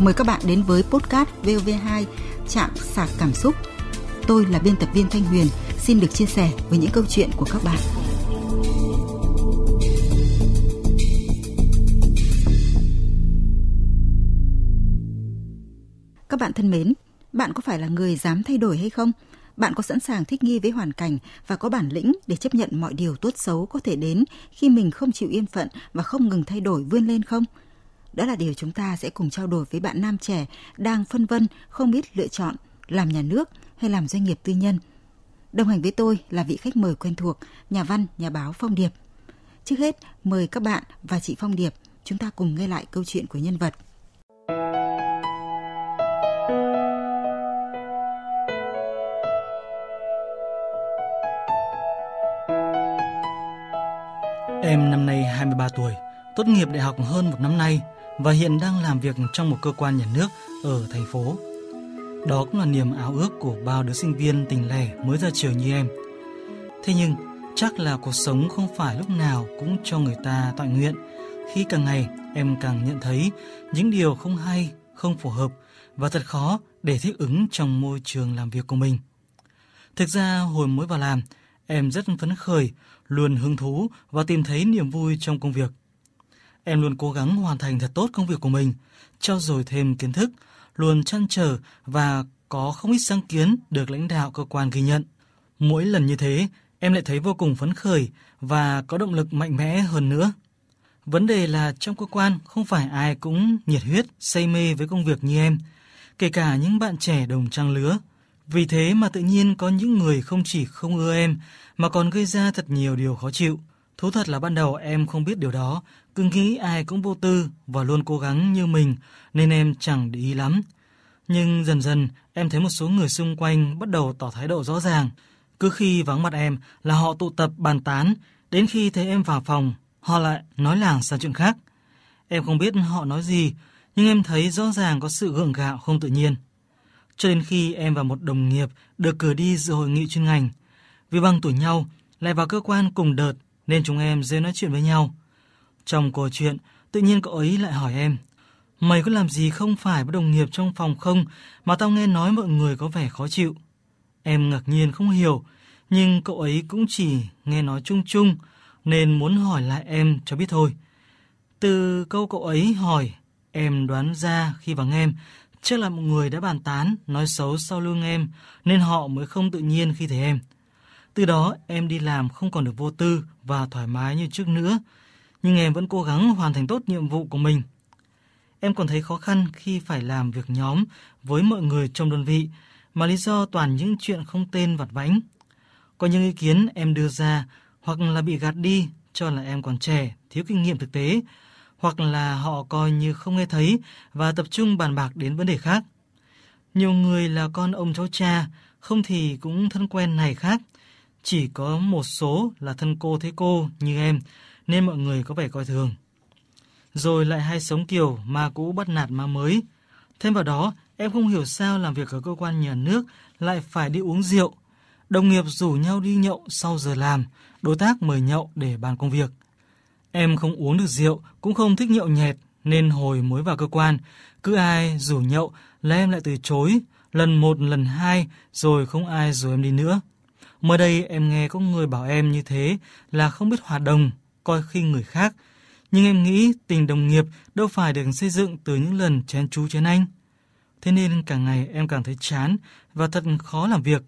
Mời các bạn đến với podcast VOV2 Chạm sạc cảm xúc. Tôi là biên tập viên Thanh Huyền, xin được chia sẻ với những câu chuyện của các bạn. Các bạn thân mến, bạn có phải là người dám thay đổi hay không? Bạn có sẵn sàng thích nghi với hoàn cảnh và có bản lĩnh để chấp nhận mọi điều tốt xấu có thể đến khi mình không chịu yên phận và không ngừng thay đổi vươn lên không? Đó là điều chúng ta sẽ cùng trao đổi với bạn nam trẻ đang phân vân không biết lựa chọn làm nhà nước hay làm doanh nghiệp tư nhân. Đồng hành với tôi là vị khách mời quen thuộc, nhà văn, nhà báo Phong Điệp. Trước hết, mời các bạn và chị Phong Điệp chúng ta cùng nghe lại câu chuyện của nhân vật. Em năm nay 23 tuổi, tốt nghiệp đại học hơn một năm nay và hiện đang làm việc trong một cơ quan nhà nước ở thành phố. Đó cũng là niềm áo ước của bao đứa sinh viên tình lẻ mới ra trường như em. Thế nhưng, chắc là cuộc sống không phải lúc nào cũng cho người ta tọa nguyện. Khi càng ngày em càng nhận thấy những điều không hay, không phù hợp và thật khó để thích ứng trong môi trường làm việc của mình. Thực ra hồi mới vào làm, em rất phấn khởi, luôn hứng thú và tìm thấy niềm vui trong công việc. Em luôn cố gắng hoàn thành thật tốt công việc của mình, trau dồi thêm kiến thức, luôn chăn trở và có không ít sáng kiến được lãnh đạo cơ quan ghi nhận. Mỗi lần như thế, em lại thấy vô cùng phấn khởi và có động lực mạnh mẽ hơn nữa. Vấn đề là trong cơ quan không phải ai cũng nhiệt huyết, say mê với công việc như em, kể cả những bạn trẻ đồng trang lứa. Vì thế mà tự nhiên có những người không chỉ không ưa em mà còn gây ra thật nhiều điều khó chịu. Thú thật là ban đầu em không biết điều đó, cứ nghĩ ai cũng vô tư và luôn cố gắng như mình nên em chẳng để ý lắm. Nhưng dần dần em thấy một số người xung quanh bắt đầu tỏ thái độ rõ ràng. Cứ khi vắng mặt em là họ tụ tập bàn tán, đến khi thấy em vào phòng, họ lại nói làng sang chuyện khác. Em không biết họ nói gì, nhưng em thấy rõ ràng có sự gượng gạo không tự nhiên. Cho đến khi em và một đồng nghiệp được cử đi dự hội nghị chuyên ngành, vì bằng tuổi nhau lại vào cơ quan cùng đợt nên chúng em dễ nói chuyện với nhau. Trong câu chuyện, tự nhiên cậu ấy lại hỏi em, mày có làm gì không phải với đồng nghiệp trong phòng không mà tao nghe nói mọi người có vẻ khó chịu. Em ngạc nhiên không hiểu, nhưng cậu ấy cũng chỉ nghe nói chung chung nên muốn hỏi lại em cho biết thôi. Từ câu cậu ấy hỏi, em đoán ra khi vắng em, chắc là một người đã bàn tán, nói xấu sau lưng em nên họ mới không tự nhiên khi thấy em. Từ đó em đi làm không còn được vô tư và thoải mái như trước nữa, nhưng em vẫn cố gắng hoàn thành tốt nhiệm vụ của mình. Em còn thấy khó khăn khi phải làm việc nhóm với mọi người trong đơn vị, mà lý do toàn những chuyện không tên vặt vãnh. Có những ý kiến em đưa ra hoặc là bị gạt đi cho là em còn trẻ, thiếu kinh nghiệm thực tế, hoặc là họ coi như không nghe thấy và tập trung bàn bạc đến vấn đề khác. Nhiều người là con ông cháu cha, không thì cũng thân quen này khác, chỉ có một số là thân cô thế cô như em, nên mọi người có vẻ coi thường. Rồi lại hay sống kiểu ma cũ bắt nạt ma mới. Thêm vào đó, em không hiểu sao làm việc ở cơ quan nhà nước lại phải đi uống rượu. Đồng nghiệp rủ nhau đi nhậu sau giờ làm, đối tác mời nhậu để bàn công việc. Em không uống được rượu, cũng không thích nhậu nhẹt, nên hồi mới vào cơ quan, cứ ai rủ nhậu là em lại từ chối, lần một lần hai rồi không ai rủ em đi nữa. Mới đây em nghe có người bảo em như thế là không biết hòa đồng, coi khinh người khác. Nhưng em nghĩ tình đồng nghiệp đâu phải được xây dựng từ những lần chén chú chén anh. Thế nên càng ngày em càng thấy chán và thật khó làm việc.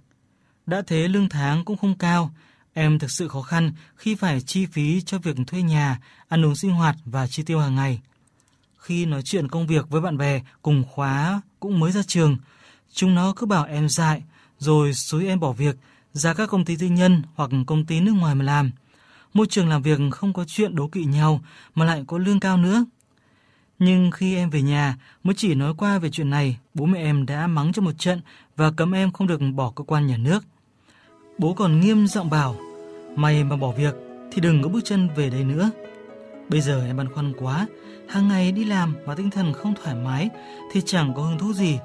Đã thế lương tháng cũng không cao, em thực sự khó khăn khi phải chi phí cho việc thuê nhà, ăn uống sinh hoạt và chi tiêu hàng ngày. Khi nói chuyện công việc với bạn bè cùng khóa cũng mới ra trường, chúng nó cứ bảo em dại, rồi xúi em bỏ việc ra các công ty tư nhân hoặc công ty nước ngoài mà làm. Môi trường làm việc không có chuyện đố kỵ nhau mà lại có lương cao nữa. Nhưng khi em về nhà mới chỉ nói qua về chuyện này, bố mẹ em đã mắng cho một trận và cấm em không được bỏ cơ quan nhà nước. Bố còn nghiêm giọng bảo, mày mà bỏ việc thì đừng có bước chân về đây nữa. Bây giờ em băn khoăn quá, hàng ngày đi làm mà tinh thần không thoải mái thì chẳng có hứng thú gì.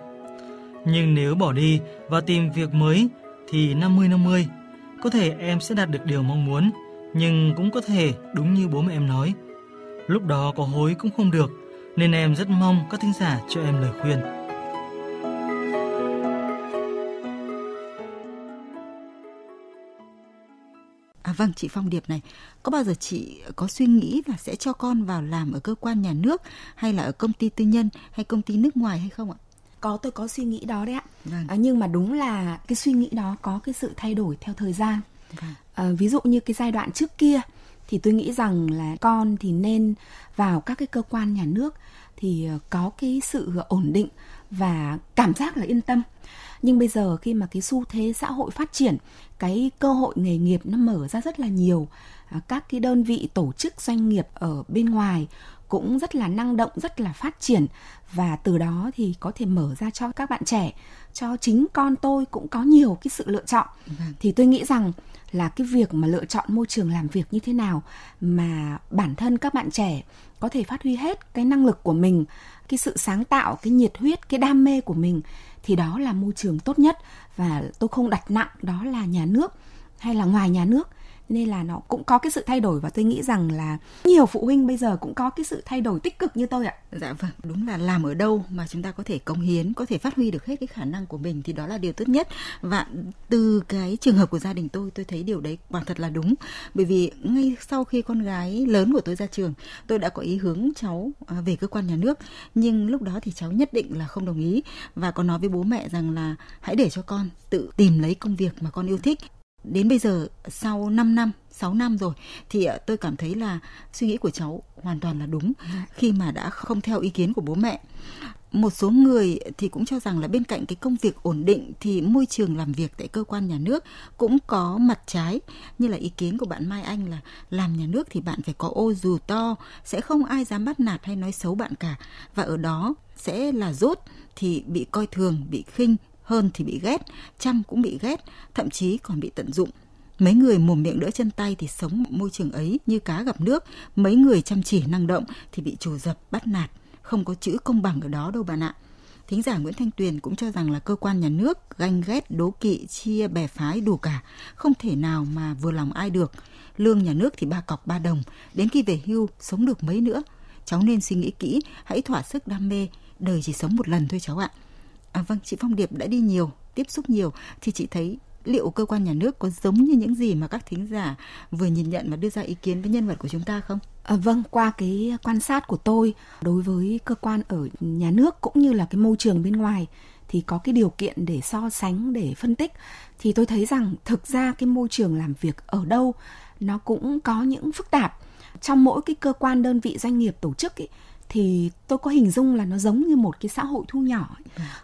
Nhưng nếu bỏ đi và tìm việc mới thì 50-50. Có thể em sẽ đạt được điều mong muốn, nhưng cũng có thể đúng như bố mẹ em nói. Lúc đó có hối cũng không được, nên em rất mong các thính giả cho em lời khuyên. À vâng, chị Phong Điệp này, có bao giờ chị có suy nghĩ là sẽ cho con vào làm ở cơ quan nhà nước hay là ở công ty tư nhân hay công ty nước ngoài hay không ạ? Có tôi có suy nghĩ đó đấy ạ. Vâng. À, nhưng mà đúng là cái suy nghĩ đó có cái sự thay đổi theo thời gian. À, ví dụ như cái giai đoạn trước kia thì tôi nghĩ rằng là con thì nên vào các cái cơ quan nhà nước thì ờ, có cái sự ổn định và cảm giác là yên tâm. Nhưng bây giờ khi mà cái xu thế xã hội phát triển cái cơ hội nghề nghiệp nó mở ra rất là nhiều à, các cái đơn vị tổ chức doanh nghiệp ở bên ngoài cũng rất là năng động rất là phát triển và từ đó thì có thể mở ra cho các bạn trẻ cho chính con tôi cũng có nhiều cái sự lựa chọn. Vâng. thì tôi nghĩ rằng là cái việc mà lựa chọn môi trường làm việc như thế nào mà bản thân các bạn trẻ có thể phát huy hết cái năng lực của mình, cái sự sáng tạo, cái nhiệt huyết, cái đam mê của mình thì đó là môi trường tốt nhất. Và tôi không đặt nặng đó là nhà nước hay là ngoài nhà nước nên là nó cũng có cái sự thay đổi và tôi nghĩ rằng là nhiều phụ huynh bây giờ cũng có cái sự thay đổi tích cực như tôi ạ. Dạ vâng, đúng là làm ở đâu mà chúng ta có thể cống hiến, có thể phát huy được hết cái khả năng của mình thì đó là điều tốt nhất. Và từ cái trường hợp của gia đình tôi, tôi thấy điều đấy quả thật là đúng. Bởi vì ngay sau khi con gái lớn của tôi ra trường, tôi đã có ý hướng cháu à, về cơ quan nhà nước, nhưng lúc đó thì cháu nhất định là không đồng ý và có nói với bố mẹ rằng là hãy để cho con tự tìm lấy công việc mà con yêu thích đến bây giờ, sau 5 năm 6 năm rồi, thì ờ, tôi cảm thấy là suy nghĩ của cháu hoàn toàn là đúng khi mà đã không theo ý kiến của bố mẹ. Một số người thì cũng cho rằng là bên cạnh cái công việc ổn định thì môi trường làm việc tại cơ quan nhà nước cũng có mặt trái, như là ý kiến của bạn Mai Anh là làm nhà nước thì bạn phải có ô dù to, sẽ không ai dám bắt nạt hay nói xấu bạn cả. Và ở đó sẽ là rốt thì bị coi thường, bị khinh hơn thì bị ghét, chăm cũng bị ghét, thậm chí còn bị tận dụng. Mấy người mồm miệng đỡ chân tay thì sống môi trường ấy như cá gặp nước, mấy người chăm chỉ năng động thì bị trù dập bắt nạt, không có chữ công bằng ở đó đâu bạn ạ. Thính giả Nguyễn Thanh Tuyền cũng cho rằng là cơ quan nhà nước ganh ghét, đố kỵ, chia bè phái đủ cả, không thể nào mà vừa lòng ai được. Lương nhà nước thì ba cọc ba đồng, đến khi về hưu sống được mấy nữa. Cháu nên suy nghĩ kỹ, hãy thỏa sức đam mê, đời chỉ sống một lần thôi cháu ạ. À, vâng, chị Phong Điệp đã đi nhiều, tiếp xúc nhiều. Thì chị thấy liệu cơ quan nhà nước có giống như những gì mà các thính giả vừa nhìn nhận và đưa ra ý kiến với nhân vật của chúng ta không? À, vâng, qua cái quan sát của tôi đối với cơ quan ở nhà nước cũng như là cái môi trường bên ngoài thì có cái điều kiện để so sánh để phân tích. Thì tôi thấy rằng thực ra cái môi trường làm việc ở đâu nó cũng có những phức tạp. Trong mỗi cái cơ quan đơn vị doanh nghiệp tổ chức ấy, thì tôi có hình dung là nó giống như một cái xã hội thu nhỏ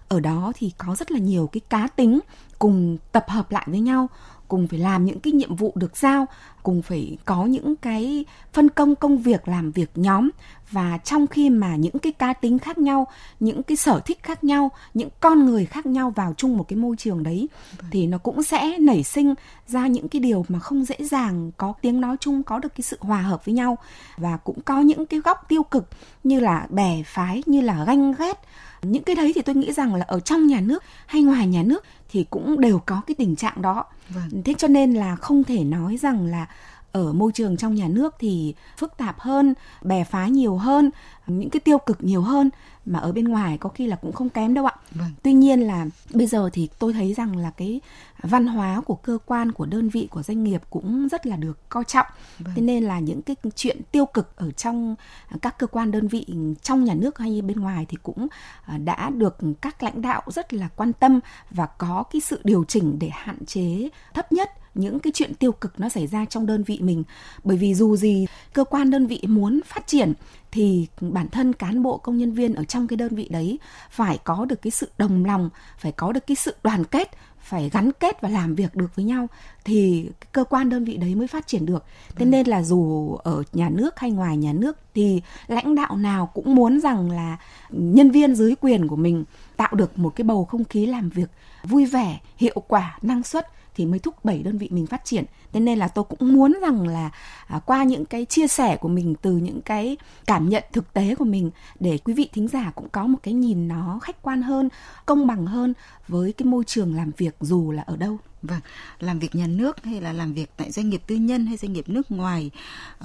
ở đó thì có rất là nhiều cái cá tính cùng tập hợp lại với nhau cùng phải làm những cái nhiệm vụ được giao cùng phải có những cái phân công công việc làm việc nhóm. Và trong khi mà những cái cá tính khác nhau những cái sở thích khác nhau những con người khác nhau vào chung một cái môi trường đấy vâng. thì nó cũng sẽ nảy sinh ra những cái điều mà không dễ dàng có tiếng nói chung có được cái sự hòa hợp với nhau. Và cũng có những cái góc tiêu cực như là bè phái như là ganh ghét. Những cái đấy thì tôi nghĩ rằng là ở trong nhà nước hay ngoài nhà nước thì cũng đều có cái tình trạng đó vâng. thế cho nên là không thể nói rằng là ở môi trường trong nhà nước thì phức tạp hơn bè phái nhiều hơn những cái tiêu cực nhiều hơn mà ở bên ngoài có khi là cũng không kém đâu ạ vâng. tuy nhiên là bây giờ thì tôi thấy rằng là cái văn hóa của cơ quan của đơn vị của doanh nghiệp cũng rất là được coi trọng vâng. thế nên là những cái chuyện tiêu cực ở trong các cơ quan đơn vị trong nhà nước hay bên ngoài thì cũng à, đã được các lãnh đạo rất là quan tâm và có cái sự điều chỉnh để hạn chế thấp nhất những cái chuyện tiêu cực nó xảy ra trong đơn vị mình. Bởi vì dù gì cơ quan đơn vị muốn phát triển thì bản thân cán bộ công nhân viên ở trong cái đơn vị đấy phải có được cái sự đồng lòng phải có được cái sự đoàn kết phải gắn kết và làm việc được với nhau thì cơ quan đơn vị đấy mới phát triển được. Thế nên là dù ở nhà nước hay ngoài nhà nước thì lãnh đạo nào cũng muốn rằng là nhân viên dưới quyền của mình tạo được một cái bầu không khí làm việc vui vẻ hiệu quả năng suất thì mới thúc đẩy đơn vị mình phát triển. Thế nên là tôi cũng muốn rằng là à, qua những cái chia sẻ của mình từ những cái cảm nhận thực tế của mình để quý vị thính giả cũng có một cái nhìn nó khách quan hơn công bằng hơn với cái môi trường làm việc dù là ở đâu. Vâng, làm việc nhà nước hay là làm việc tại doanh nghiệp tư nhân hay doanh nghiệp nước ngoài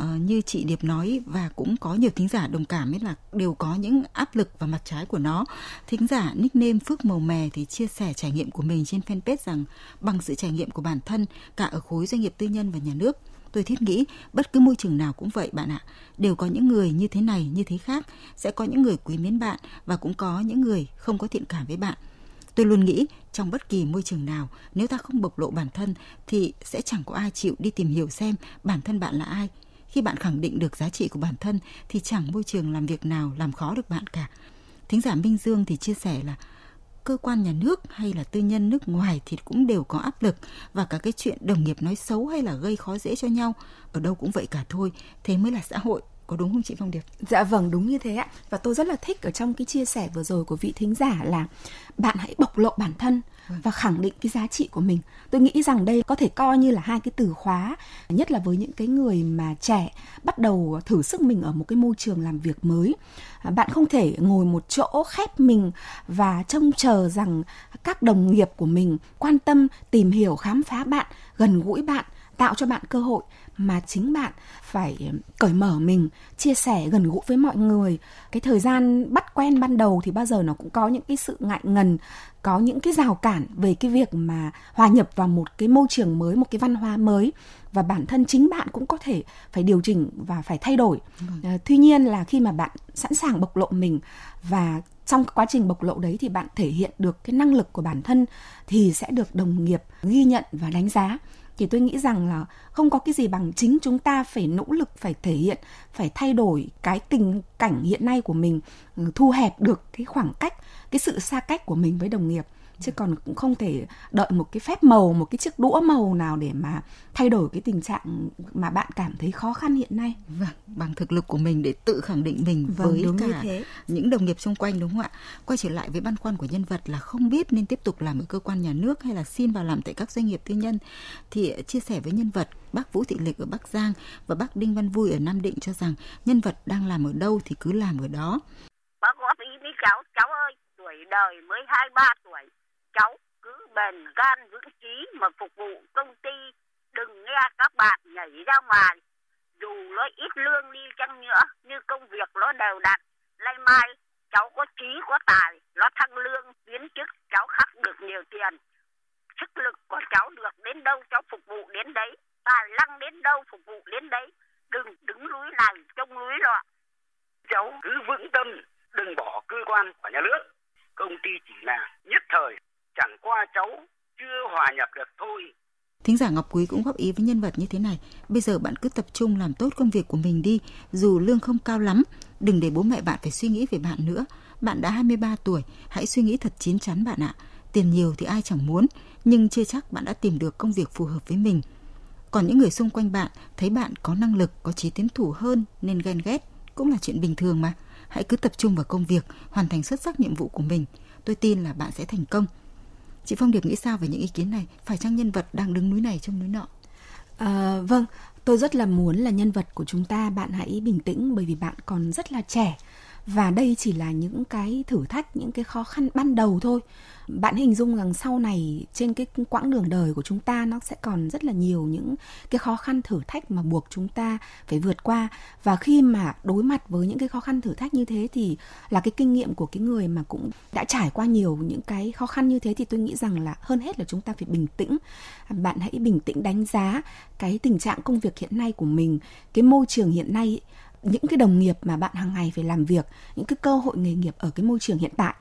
uh, như chị Điệp nói và cũng có nhiều thính giả đồng cảm ấy là đều có những áp lực và mặt trái của nó. Thính giả nickname Phước Màu Mè thì chia sẻ trải nghiệm của mình trên fanpage rằng bằng sự trải nghiệm của bản thân cả ở khối doanh nghiệp tư nhân và nhà nước. Tôi thiết nghĩ bất cứ môi trường nào cũng vậy bạn ạ. Đều có những người như thế này như thế khác sẽ có những người quý mến bạn và cũng có những người không có thiện cảm với bạn. Tôi luôn nghĩ trong bất kỳ môi trường nào, nếu ta không bộc lộ bản thân thì sẽ chẳng có ai chịu đi tìm hiểu xem bản thân bạn là ai. Khi bạn khẳng định được giá trị của bản thân thì chẳng môi trường làm việc nào làm khó được bạn cả. Thính giả Minh Dương thì chia sẻ là cơ quan nhà nước hay là tư nhân nước ngoài thì cũng đều có áp lực và cả cái chuyện đồng nghiệp nói xấu hay là gây khó dễ cho nhau ở đâu cũng vậy cả thôi thế mới là xã hội có đúng không chị Phong Điệp? Dạ vâng đúng như thế ạ và tôi rất là thích ở trong cái chia sẻ vừa rồi của vị thính giả là bạn hãy bộc lộ bản thân vâng. và khẳng định cái giá trị của mình. Tôi nghĩ rằng đây có thể coi như là hai cái từ khóa nhất là với những cái người mà trẻ bắt đầu thử sức mình ở một cái môi trường làm việc mới. À, bạn không thể ngồi một chỗ khép mình và trông chờ rằng các đồng nghiệp của mình quan tâm, tìm hiểu, khám phá bạn, gần gũi bạn tạo cho bạn cơ hội mà chính bạn phải cởi mở mình chia sẻ gần gũi với mọi người. Cái thời gian bắt quen ban đầu thì bao giờ nó cũng có những cái sự ngại ngần có những cái rào cản về cái việc mà hòa nhập vào một cái môi trường mới một cái văn hóa mới. Và bản thân chính bạn cũng có thể phải điều chỉnh và phải thay đổi. Ừ. tuy nhiên là khi mà bạn sẵn sàng bộc lộ mình và trong quá trình bộc lộ đấy thì bạn thể hiện được cái năng lực của bản thân thì sẽ được đồng nghiệp ghi nhận và đánh giá thì tôi nghĩ rằng là không có cái gì bằng chính chúng ta phải nỗ lực, phải thể hiện, phải thay đổi cái tình cảnh hiện nay của mình ừ, thu hẹp được cái khoảng cách, cái sự xa cách của mình với đồng nghiệp chứ còn cũng không thể đợi một cái phép màu một cái chiếc đũa màu nào để mà thay đổi cái tình trạng mà bạn cảm thấy khó khăn hiện nay vâng bằng thực lực của mình để tự khẳng định mình vâng, với đúng cả thế. những đồng nghiệp xung quanh đúng không ạ quay trở lại với băn khoăn của nhân vật là không biết nên tiếp tục làm ở cơ quan nhà nước hay là xin vào làm tại các doanh nghiệp tư nhân thì chia sẻ với nhân vật bác Vũ Thị Lịch ở Bắc Giang và bác Đinh Văn Vui ở Nam Định cho rằng nhân vật đang làm ở đâu thì cứ làm ở đó. Bác góp ý với cháu, cháu ơi, tuổi đời mới hai ba tuổi cháu cứ bền gan vững chí mà phục vụ công ty. Đừng nghe các bạn nhảy ra ngoài, dù nó ít lương đi chăng nữa, như công việc nó đều đặn. Nay mai, cháu có trí, có tài, nó thăng lương, biến chức, cháu khắc được nhiều tiền. Sức lực của cháu được đến đâu, cháu phục vụ đến đấy. Tài năng đến đâu, phục vụ đến đấy. Đừng đứng núi này, trông núi lọ. cháu cứ vững tâm, đừng bỏ cơ quan của nhà nước. Công ty chỉ là nhất thời chẳng qua cháu chưa hòa nhập được thôi. Thính giả Ngọc Quý cũng góp ý với nhân vật như thế này. Bây giờ bạn cứ tập trung làm tốt công việc của mình đi, dù lương không cao lắm. Đừng để bố mẹ bạn phải suy nghĩ về bạn nữa. Bạn đã 23 tuổi, hãy suy nghĩ thật chín chắn bạn ạ. Tiền nhiều thì ai chẳng muốn, nhưng chưa chắc bạn đã tìm được công việc phù hợp với mình. Còn những người xung quanh bạn thấy bạn có năng lực, có trí tiến thủ hơn nên ghen ghét, cũng là chuyện bình thường mà. Hãy cứ tập trung vào công việc, hoàn thành xuất sắc nhiệm vụ của mình. Tôi tin là bạn sẽ thành công Chị Phong Điệp nghĩ sao về những ý kiến này? Phải chăng nhân vật đang đứng núi này trông núi nọ? À, vâng, tôi rất là muốn là nhân vật của chúng ta bạn hãy bình tĩnh bởi vì bạn còn rất là trẻ và đây chỉ là những cái thử thách, những cái khó khăn ban đầu thôi. Bạn hình dung rằng sau này trên cái quãng đường đời của chúng ta, nó sẽ còn rất là nhiều những cái khó khăn thử thách mà buộc chúng ta phải vượt qua. Và khi mà đối mặt với những cái khó khăn thử thách như thế thì là cái kinh nghiệm của cái người mà cũng đã trải qua nhiều những cái khó khăn như thế thì tôi nghĩ rằng là hơn hết là chúng ta phải bình tĩnh. Bạn hãy bình tĩnh đánh giá cái tình trạng công việc hiện nay của mình, cái môi trường hiện nay những cái đồng nghiệp mà bạn hàng ngày phải làm việc, những cái cơ hội nghề nghiệp ở cái môi trường hiện tại.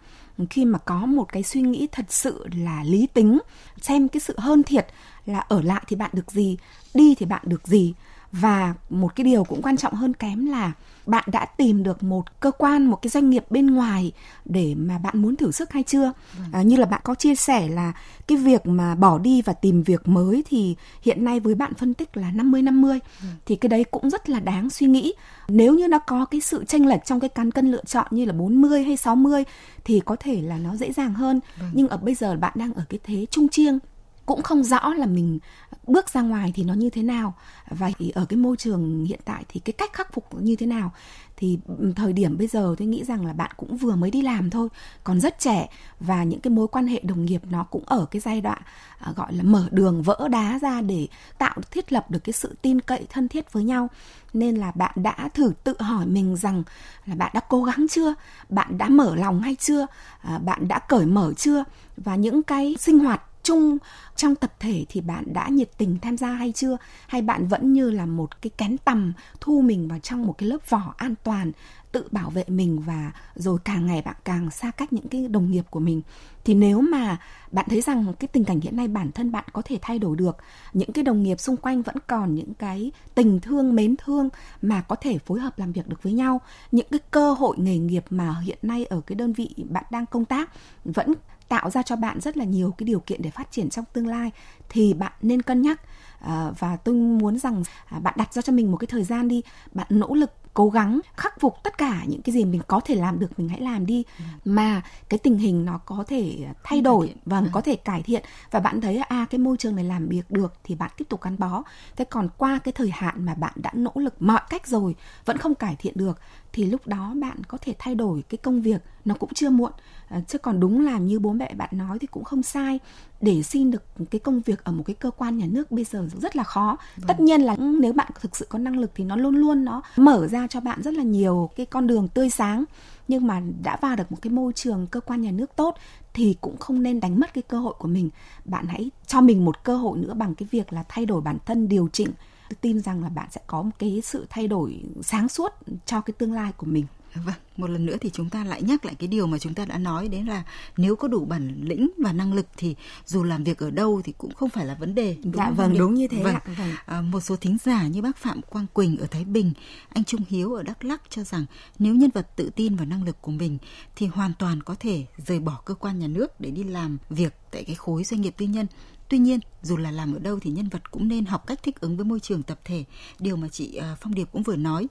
Khi mà có một cái suy nghĩ thật sự là lý tính, xem cái sự hơn thiệt là ở lại thì bạn được gì, đi thì bạn được gì và một cái điều cũng quan trọng hơn kém là bạn đã tìm được một cơ quan một cái doanh nghiệp bên ngoài để mà bạn muốn thử sức hay chưa vâng. à, như là bạn có chia sẻ là cái việc mà bỏ đi và tìm việc mới thì hiện nay với bạn phân tích là 50 50 vâng. thì cái đấy cũng rất là đáng suy nghĩ nếu như nó có cái sự chênh lệch trong cái cán cân lựa chọn như là 40 hay 60 thì có thể là nó dễ dàng hơn vâng. nhưng ở bây giờ bạn đang ở cái thế trung chiêng cũng không rõ là mình bước ra ngoài thì nó như thế nào. Và ở cái môi trường hiện tại thì cái cách khắc phục như thế nào. Thì thời điểm bây giờ tôi nghĩ rằng là bạn cũng vừa mới đi làm thôi, còn rất trẻ. Và những cái mối quan hệ đồng nghiệp nó cũng ở cái giai đoạn à, gọi là mở đường vỡ đá ra để tạo, thiết lập được cái sự tin cậy, thân thiết với nhau. Nên là bạn đã thử tự hỏi mình rằng là bạn đã cố gắng chưa? Bạn đã mở lòng hay chưa? À, bạn đã cởi mở chưa? Và những cái sinh hoạt chung trong tập thể thì bạn đã nhiệt tình tham gia hay chưa? Hay bạn vẫn như là một cái kén tầm thu mình vào trong một cái lớp vỏ an toàn, tự bảo vệ mình và rồi càng ngày bạn càng xa cách những cái đồng nghiệp của mình? Thì nếu mà bạn thấy rằng cái tình cảnh hiện nay bản thân bạn có thể thay đổi được, những cái đồng nghiệp xung quanh vẫn còn những cái tình thương, mến thương mà có thể phối hợp làm việc được với nhau, những cái cơ hội nghề nghiệp mà hiện nay ở cái đơn vị bạn đang công tác vẫn tạo ra cho bạn rất là nhiều cái điều kiện để phát triển trong tương lai thì bạn nên cân nhắc. À, và tôi muốn rằng à, bạn đặt ra cho mình một cái thời gian đi bạn nỗ lực cố gắng khắc phục tất cả những cái gì mình có thể làm được mình hãy làm đi. Ừ. mà cái tình hình nó có thể thay đổi và vâng, ừ. có thể cải thiện. Và bạn thấy à cái môi trường này làm việc được thì bạn tiếp tục gắn bó. Thế còn qua cái thời hạn mà bạn đã nỗ lực mọi cách rồi vẫn không cải thiện được thì lúc đó bạn có thể thay đổi cái công việc nó cũng chưa muộn. À, chứ còn đúng là như bố mẹ bạn nói thì cũng không sai. Để xin được cái công việc ở một cái cơ quan nhà nước bây giờ rất là khó. Vâng. tất nhiên là nếu bạn thực sự có năng lực thì nó luôn luôn nó mở ra cho bạn rất là nhiều cái con đường tươi sáng. Nhưng mà đã vào được một cái môi trường cơ quan nhà nước tốt thì cũng không nên đánh mất cái cơ hội của mình. Bạn hãy cho mình một cơ hội nữa bằng cái việc là thay đổi bản thân điều chỉnh tôi tin rằng là bạn sẽ có một cái sự thay đổi sáng suốt cho cái tương lai của mình Vâng, một lần nữa thì chúng ta lại nhắc lại cái điều mà chúng ta đã nói đến là nếu có đủ bản lĩnh và năng lực thì dù làm việc ở đâu thì cũng không phải là vấn đề. Đúng dạ vâng, đúng như thế vâng. ạ. Vâng. À, một số thính giả như bác Phạm Quang Quỳnh ở Thái Bình, anh Trung Hiếu ở Đắk Lắk cho rằng nếu nhân vật tự tin vào năng lực của mình thì hoàn toàn có thể rời bỏ cơ quan nhà nước để đi làm việc tại cái khối doanh nghiệp tư nhân Tuy nhiên, dù là làm ở đâu thì nhân vật cũng nên học cách thích ứng với môi trường tập thể, điều mà chị à, Phong Điệp cũng vừa nói.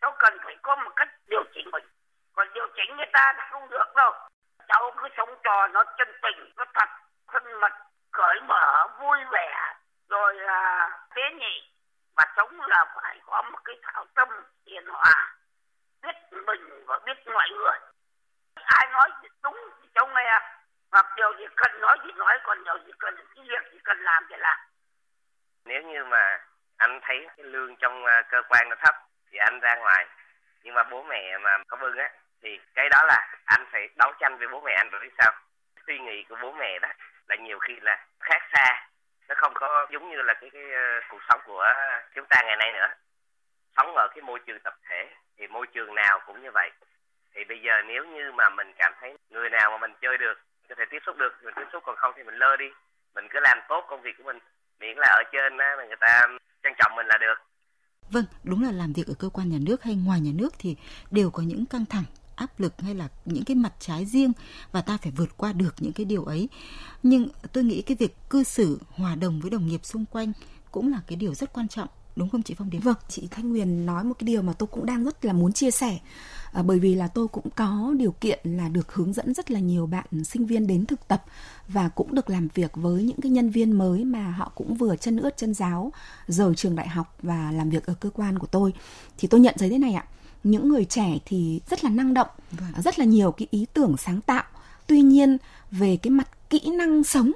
Cháu cần phải có một cách điều chỉnh mình, còn điều chỉnh người ta thì không được đâu. Cháu cứ sống trò nó chân tình, nó thật, thân mật, cởi mở, vui vẻ, rồi là tế nhị. Và sống là phải có một cái thảo tâm hiền hòa, biết mình và biết mọi người. Ai nói đúng thì cháu nghe hoặc điều gì cần nói thì nói còn điều gì cần cái việc gì cần làm thì làm. Nếu như mà anh thấy cái lương trong à, cơ quan nó thấp thì anh ra ngoài. Nhưng mà bố mẹ mà có bưng á thì cái đó là anh phải đấu tranh với bố mẹ anh rồi biết sao. Suy nghĩ của bố mẹ đó là nhiều khi là khác xa. Nó không có giống như là cái, cái uh, cuộc sống của chúng ta ngày nay nữa. Sống ở cái môi trường tập thể thì môi trường nào cũng như vậy. Thì bây giờ nếu như mà mình cảm thấy người nào mà mình chơi được có thể tiếp xúc được. Mình tiếp xúc, còn không thì mình lơ đi. Mình cứ làm tốt công việc của mình. Miễn là ở trên á người ta trân trọng mình là được. Vâng đúng là làm việc ở cơ quan nhà nước hay ngoài nhà nước thì đều có những căng thẳng, áp lực hay là những cái mặt trái riêng và ta phải vượt qua được những cái điều ấy. Nhưng tôi nghĩ cái việc cư xử hòa đồng với đồng nghiệp xung quanh cũng là cái điều rất quan trọng đúng không chị Phong Điệp? Vâng, chị Thanh Nguyên nói một cái điều mà tôi cũng đang rất là muốn chia sẻ à, bởi vì là tôi cũng có điều kiện là được hướng dẫn rất là nhiều bạn sinh viên đến thực tập và cũng được làm việc với những cái nhân viên mới mà họ cũng vừa chân ướt chân giáo rời trường đại học và làm việc ở cơ quan của tôi thì tôi nhận thấy thế này ạ những người trẻ thì rất là năng động vâng. rất là nhiều cái ý tưởng sáng tạo tuy nhiên về cái mặt kỹ năng sống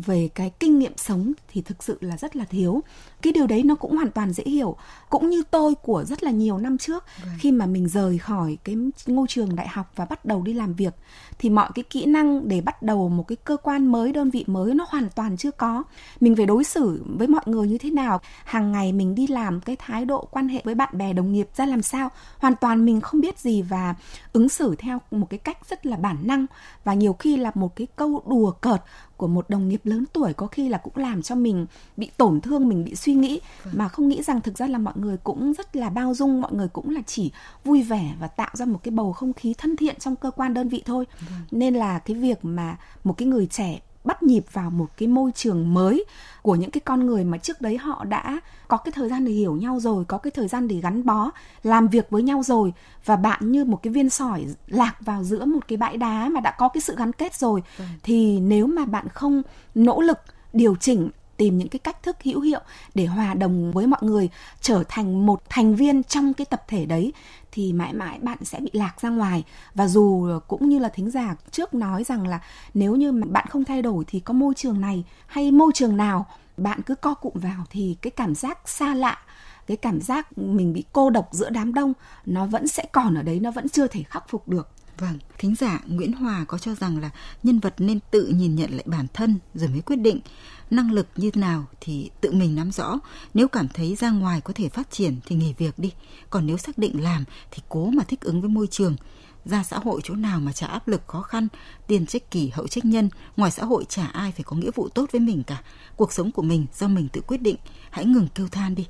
về cái kinh nghiệm sống thì thực sự là rất là thiếu. Cái điều đấy nó cũng hoàn toàn dễ hiểu. Cũng như tôi của rất là nhiều năm trước vâng. khi mà mình rời khỏi cái ngôi trường đại học và bắt đầu đi làm việc thì mọi cái kỹ năng để bắt đầu một cái cơ quan mới đơn vị mới nó hoàn toàn chưa có. Mình phải đối xử với mọi người như thế nào? Hàng ngày mình đi làm cái thái độ quan hệ với bạn bè đồng nghiệp ra làm sao? Hoàn toàn mình không biết gì và ứng xử theo một cái cách rất là bản năng. Và nhiều khi là một cái câu đùa cợt của một đồng nghiệp lớn tuổi có khi là cũng làm cho mình bị tổn thương mình bị suy nghĩ vâng. mà không nghĩ rằng thực ra là mọi người cũng rất là bao dung mọi người cũng là chỉ vui vẻ và tạo ra một cái bầu không khí thân thiện trong cơ quan đơn vị thôi vâng. nên là cái việc mà một cái người trẻ bắt nhịp vào một cái môi trường mới của những cái con người mà trước đấy họ đã có cái thời gian để hiểu nhau rồi có cái thời gian để gắn bó làm việc với nhau rồi và bạn như một cái viên sỏi lạc vào giữa một cái bãi đá mà đã có cái sự gắn kết rồi ừ. thì nếu mà bạn không nỗ lực điều chỉnh tìm những cái cách thức hữu hiệu để hòa đồng với mọi người trở thành một thành viên trong cái tập thể đấy thì mãi mãi bạn sẽ bị lạc ra ngoài. Và dù cũng như là thính giả trước nói rằng là nếu như bạn không thay đổi thì có môi trường này hay môi trường nào bạn cứ co cụm vào thì cái cảm giác xa lạ cái cảm giác mình bị cô độc giữa đám đông nó vẫn sẽ còn ở đấy nó vẫn chưa thể khắc phục được. Vâng, thính giả Nguyễn Hòa có cho rằng là nhân vật nên tự nhìn nhận lại bản thân rồi mới quyết định năng lực như nào thì tự mình nắm rõ. Nếu cảm thấy ra ngoài có thể phát triển thì nghỉ việc đi. Còn nếu xác định làm thì cố mà thích ứng với môi trường. Ra xã hội chỗ nào mà trả áp lực khó khăn, tiền trách kỷ hậu trách nhân, ngoài xã hội chả ai phải có nghĩa vụ tốt với mình cả. Cuộc sống của mình do mình tự quyết định, hãy ngừng kêu than đi.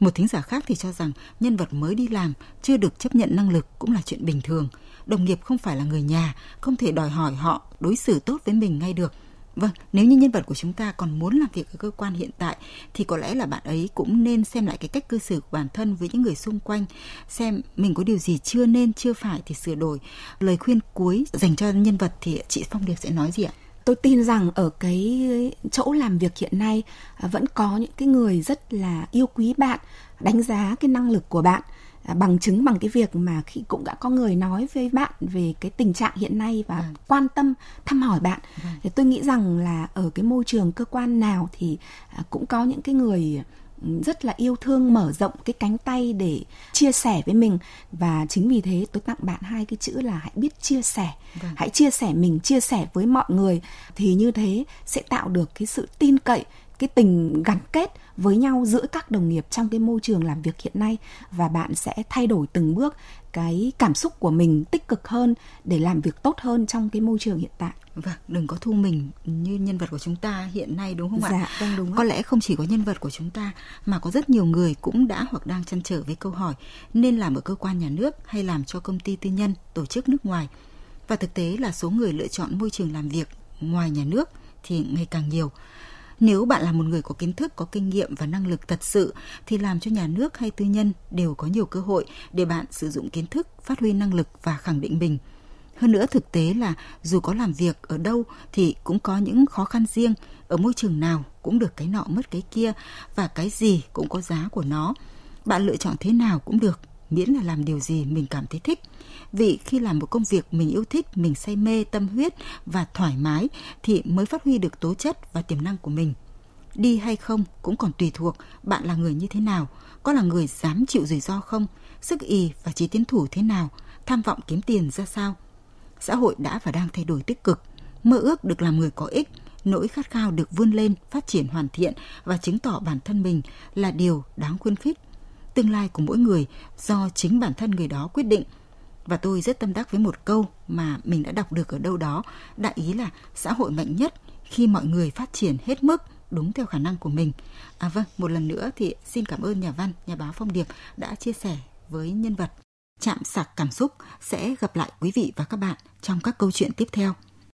Một thính giả khác thì cho rằng nhân vật mới đi làm chưa được chấp nhận năng lực cũng là chuyện bình thường. Đồng nghiệp không phải là người nhà, không thể đòi hỏi họ đối xử tốt với mình ngay được. Vâng, nếu như nhân vật của chúng ta còn muốn làm việc ở cơ quan hiện tại thì có lẽ là bạn ấy cũng nên xem lại cái cách cư xử của bản thân với những người xung quanh, xem mình có điều gì chưa nên, chưa phải thì sửa đổi. Lời khuyên cuối dành cho nhân vật thì chị Phong Điệp sẽ nói gì ạ? tôi tin rằng ở cái chỗ làm việc hiện nay à, vẫn có những cái người rất là yêu quý bạn đánh giá cái năng lực của bạn bằng chứng bằng cái việc mà khi cũng đã có người nói với bạn về cái tình trạng hiện nay và ừ. quan tâm thăm hỏi bạn ừ. thì tôi nghĩ rằng là ở cái môi trường cơ quan nào thì à, cũng có những cái người rất là yêu thương mở rộng cái cánh tay để chia sẻ với mình và chính vì thế tôi tặng bạn hai cái chữ là hãy biết chia sẻ vâng. hãy chia sẻ mình chia sẻ với mọi người thì như thế sẽ tạo được cái sự tin cậy cái tình gắn kết với nhau giữa các đồng nghiệp trong cái môi trường làm việc hiện nay và bạn sẽ thay đổi từng bước cái cảm xúc của mình tích cực hơn để làm việc tốt hơn trong cái môi trường hiện tại. Vâng, đừng có thu mình như nhân vật của chúng ta hiện nay đúng không dạ, ạ? Vâng, đúng có lẽ không chỉ có nhân vật của chúng ta mà có rất nhiều người cũng đã hoặc đang chăn trở với câu hỏi nên làm ở cơ quan nhà nước hay làm cho công ty tư nhân, tổ chức nước ngoài. Và thực tế là số người lựa chọn môi trường làm việc ngoài nhà nước thì ngày càng nhiều. Nếu bạn là một người có kiến thức, có kinh nghiệm và năng lực thật sự thì làm cho nhà nước hay tư nhân đều có nhiều cơ hội để bạn sử dụng kiến thức, phát huy năng lực và khẳng định mình. Hơn nữa thực tế là dù có làm việc ở đâu thì cũng có những khó khăn riêng, ở môi trường nào cũng được cái nọ mất cái kia và cái gì cũng có giá của nó. Bạn lựa chọn thế nào cũng được, miễn là làm điều gì mình cảm thấy thích. Vì khi làm một công việc mình yêu thích, mình say mê, tâm huyết và thoải mái thì mới phát huy được tố chất và tiềm năng của mình. Đi hay không cũng còn tùy thuộc bạn là người như thế nào, có là người dám chịu rủi ro không, sức ý và trí tiến thủ thế nào, tham vọng kiếm tiền ra sao. Xã hội đã và đang thay đổi tích cực, mơ ước được làm người có ích, nỗi khát khao được vươn lên, phát triển hoàn thiện và chứng tỏ bản thân mình là điều đáng khuyến khích. Tương lai của mỗi người do chính bản thân người đó quyết định – và tôi rất tâm đắc với một câu mà mình đã đọc được ở đâu đó, đại ý là xã hội mạnh nhất khi mọi người phát triển hết mức đúng theo khả năng của mình. À vâng, một lần nữa thì xin cảm ơn nhà văn, nhà báo Phong Điệp đã chia sẻ với nhân vật. Chạm sạc cảm xúc sẽ gặp lại quý vị và các bạn trong các câu chuyện tiếp theo.